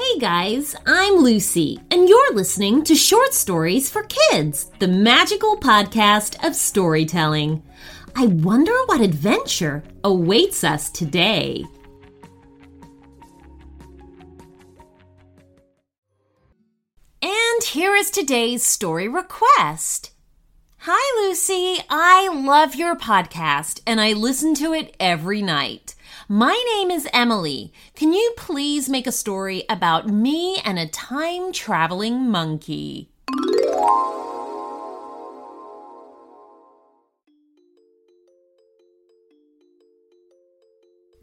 Hey guys, I'm Lucy, and you're listening to Short Stories for Kids, the magical podcast of storytelling. I wonder what adventure awaits us today. And here is today's story request. Hi, Lucy. I love your podcast and I listen to it every night. My name is Emily. Can you please make a story about me and a time traveling monkey?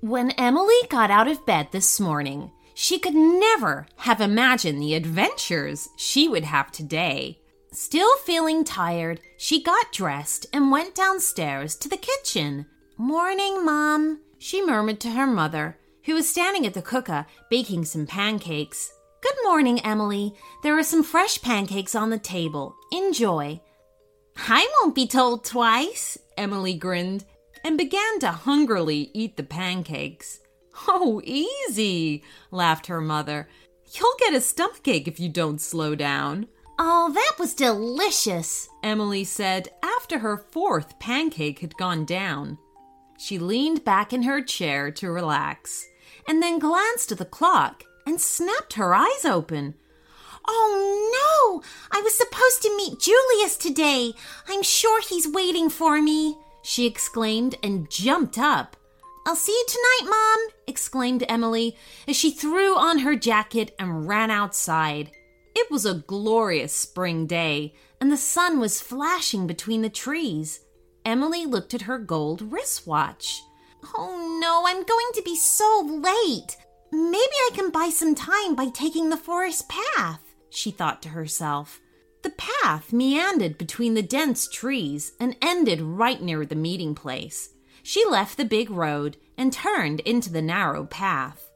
When Emily got out of bed this morning, she could never have imagined the adventures she would have today. Still feeling tired, she got dressed and went downstairs to the kitchen. Morning, Mom, she murmured to her mother, who was standing at the cooker baking some pancakes. Good morning, Emily. There are some fresh pancakes on the table. Enjoy. I won't be told twice, Emily grinned and began to hungrily eat the pancakes. Oh, easy, laughed her mother. You'll get a stomachache if you don't slow down. Oh, that was delicious, Emily said after her fourth pancake had gone down. She leaned back in her chair to relax, and then glanced at the clock and snapped her eyes open. Oh no! I was supposed to meet Julius today. I'm sure he's waiting for me, she exclaimed and jumped up. I'll see you tonight, Mom, exclaimed Emily as she threw on her jacket and ran outside. It was a glorious spring day, and the sun was flashing between the trees. Emily looked at her gold wristwatch. Oh no, I'm going to be so late. Maybe I can buy some time by taking the forest path, she thought to herself. The path meandered between the dense trees and ended right near the meeting place. She left the big road and turned into the narrow path.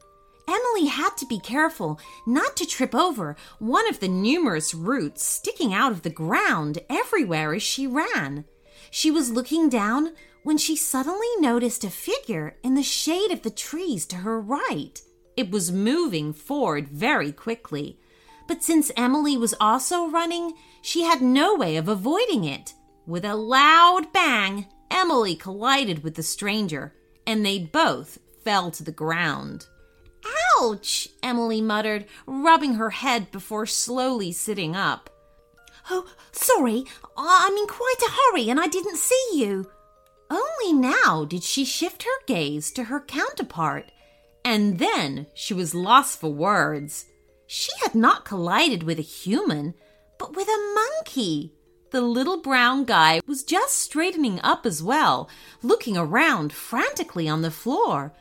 Emily had to be careful not to trip over one of the numerous roots sticking out of the ground everywhere as she ran. She was looking down when she suddenly noticed a figure in the shade of the trees to her right. It was moving forward very quickly, but since Emily was also running, she had no way of avoiding it. With a loud bang, Emily collided with the stranger, and they both fell to the ground. Ouch! Emily muttered, rubbing her head before slowly sitting up. Oh, sorry, I'm in quite a hurry and I didn't see you. Only now did she shift her gaze to her counterpart, and then she was lost for words. She had not collided with a human, but with a monkey. The little brown guy was just straightening up as well, looking around frantically on the floor.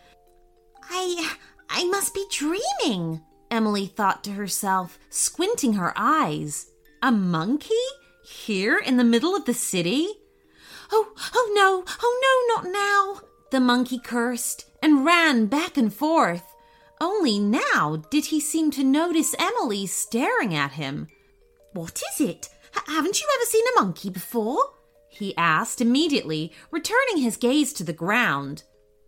I I must be dreaming, Emily thought to herself, squinting her eyes. A monkey? Here in the middle of the city? Oh, oh no, oh no, not now, the monkey cursed and ran back and forth. Only now did he seem to notice Emily staring at him. What is it? H- haven't you ever seen a monkey before? he asked immediately, returning his gaze to the ground.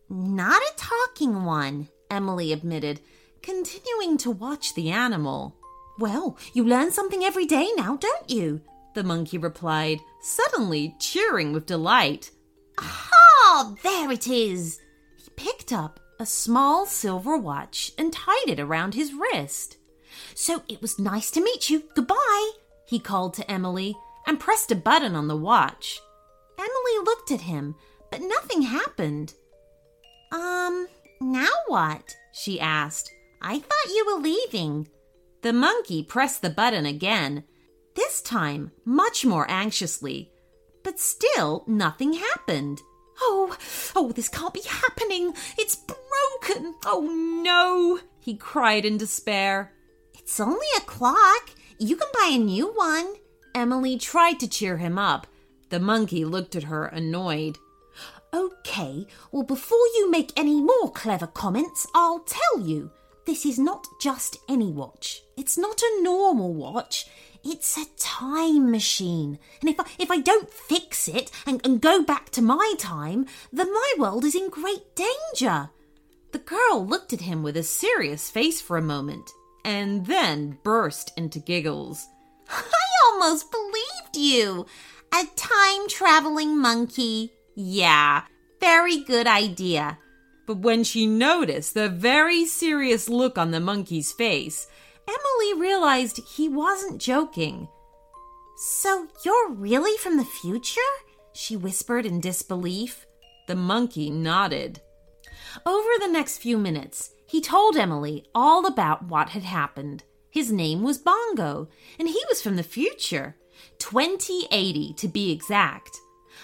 Not a talking one, Emily admitted, continuing to watch the animal. Well, you learn something every day now, don't you? The monkey replied, suddenly cheering with delight. Ah, there it is! He picked up a small silver watch and tied it around his wrist. So it was nice to meet you. Goodbye he called to Emily and pressed a button on the watch. Emily looked at him, but nothing happened. Um, now what? she asked. I thought you were leaving. The monkey pressed the button again, this time much more anxiously, but still nothing happened. Oh, oh, this can't be happening. It's broken. Oh no, he cried in despair. It's only a clock. You can buy a new one. Emily tried to cheer him up. The monkey looked at her, annoyed. Okay, well, before you make any more clever comments, I'll tell you. This is not just any watch. It's not a normal watch. It's a time machine. And if I, if I don't fix it and, and go back to my time, then my world is in great danger. The girl looked at him with a serious face for a moment. and then burst into giggles. I almost believed you. A time traveling monkey. Yeah, very good idea. But when she noticed the very serious look on the monkey's face, Emily realized he wasn't joking. So you're really from the future? She whispered in disbelief. The monkey nodded. Over the next few minutes, he told Emily all about what had happened. His name was Bongo, and he was from the future, 2080 to be exact.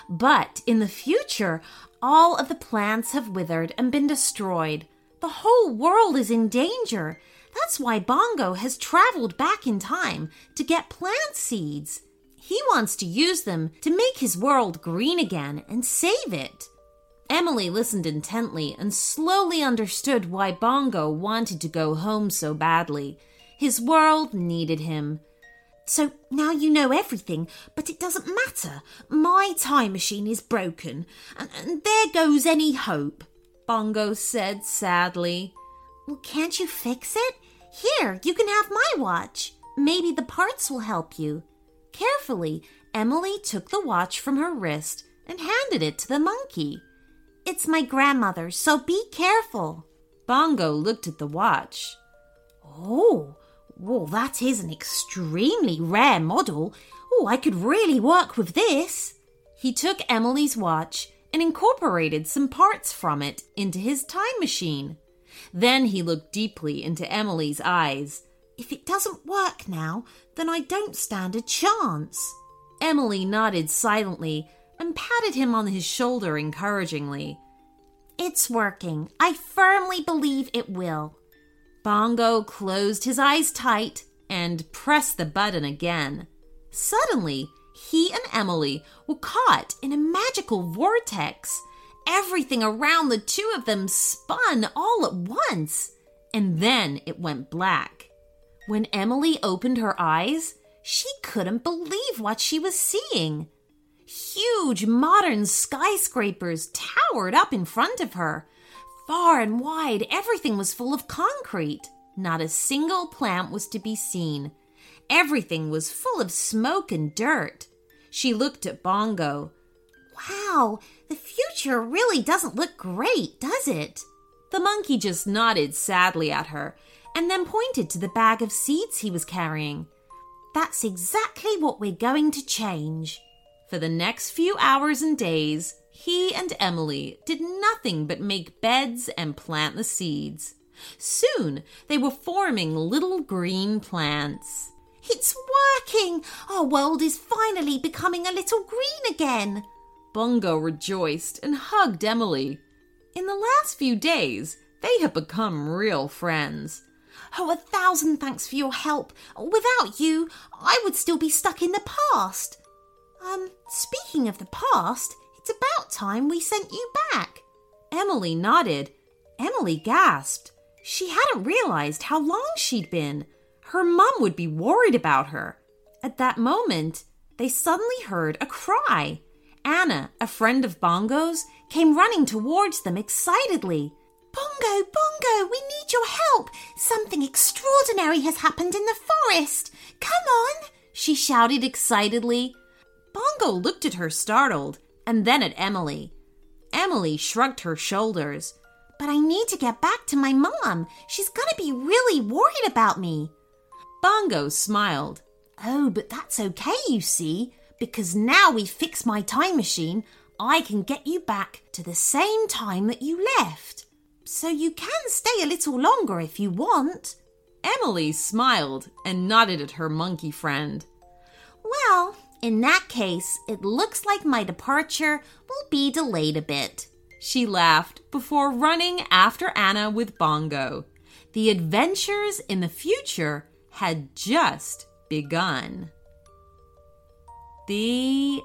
But in the future, all of the plants have withered and been destroyed. The whole world is in danger. That's why Bongo has traveled back in time to get plant seeds. He wants to use them to make his world green again and save it. Emily listened intently and slowly understood why Bongo wanted to go home so badly. His world needed him. So now you know everything, but it doesn't matter. My time machine is broken, and, and there goes any hope, Bongo said sadly. Well, can't you fix it? Here, you can have my watch. Maybe the parts will help you. Carefully, Emily took the watch from her wrist and handed it to the monkey. It's my grandmother, so be careful. Bongo looked at the watch. Oh, well, that is an extremely rare model. Oh, I could really work with this. He took Emily's watch and incorporated some parts from it into his time machine. Then he looked deeply into Emily's eyes. If it doesn't work now, then I don't stand a chance. Emily nodded silently and patted him on his shoulder encouragingly. It's working. I firmly believe it will. Bongo closed his eyes tight and pressed the button again. Suddenly, he and Emily were caught in a magical vortex. Everything around the two of them spun all at once, and then it went black. When Emily opened her eyes, she couldn't believe what she was seeing. Huge modern skyscrapers towered up in front of her, Far and wide, everything was full of concrete. Not a single plant was to be seen. Everything was full of smoke and dirt. She looked at Bongo. Wow, the future really doesn't look great, does it? The monkey just nodded sadly at her and then pointed to the bag of seeds he was carrying. That's exactly what we're going to change. For the next few hours and days, he and Emily did nothing but make beds and plant the seeds. Soon they were forming little green plants. It's working! Our world is finally becoming a little green again. Bongo rejoiced and hugged Emily. In the last few days, they had become real friends. Oh, a thousand thanks for your help. Without you, I would still be stuck in the past. Um, speaking of the past, it's about time we sent you back. Emily nodded. Emily gasped. She hadn't realized how long she'd been. Her mum would be worried about her. At that moment, they suddenly heard a cry. Anna, a friend of Bongo's, came running towards them excitedly. Bongo, Bongo, we need your help. Something extraordinary has happened in the forest. Come on, she shouted excitedly. Bongo looked at her startled and then at Emily. Emily shrugged her shoulders. But I need to get back to my mom. She's gonna be really worried about me. Bongo smiled. Oh, but that's okay, you see, because now we fixed my time machine, I can get you back to the same time that you left. So you can stay a little longer if you want. Emily smiled and nodded at her monkey friend. Well, in that case, it looks like my departure will be delayed a bit. She laughed before running after Anna with Bongo. The adventures in the future had just begun. The.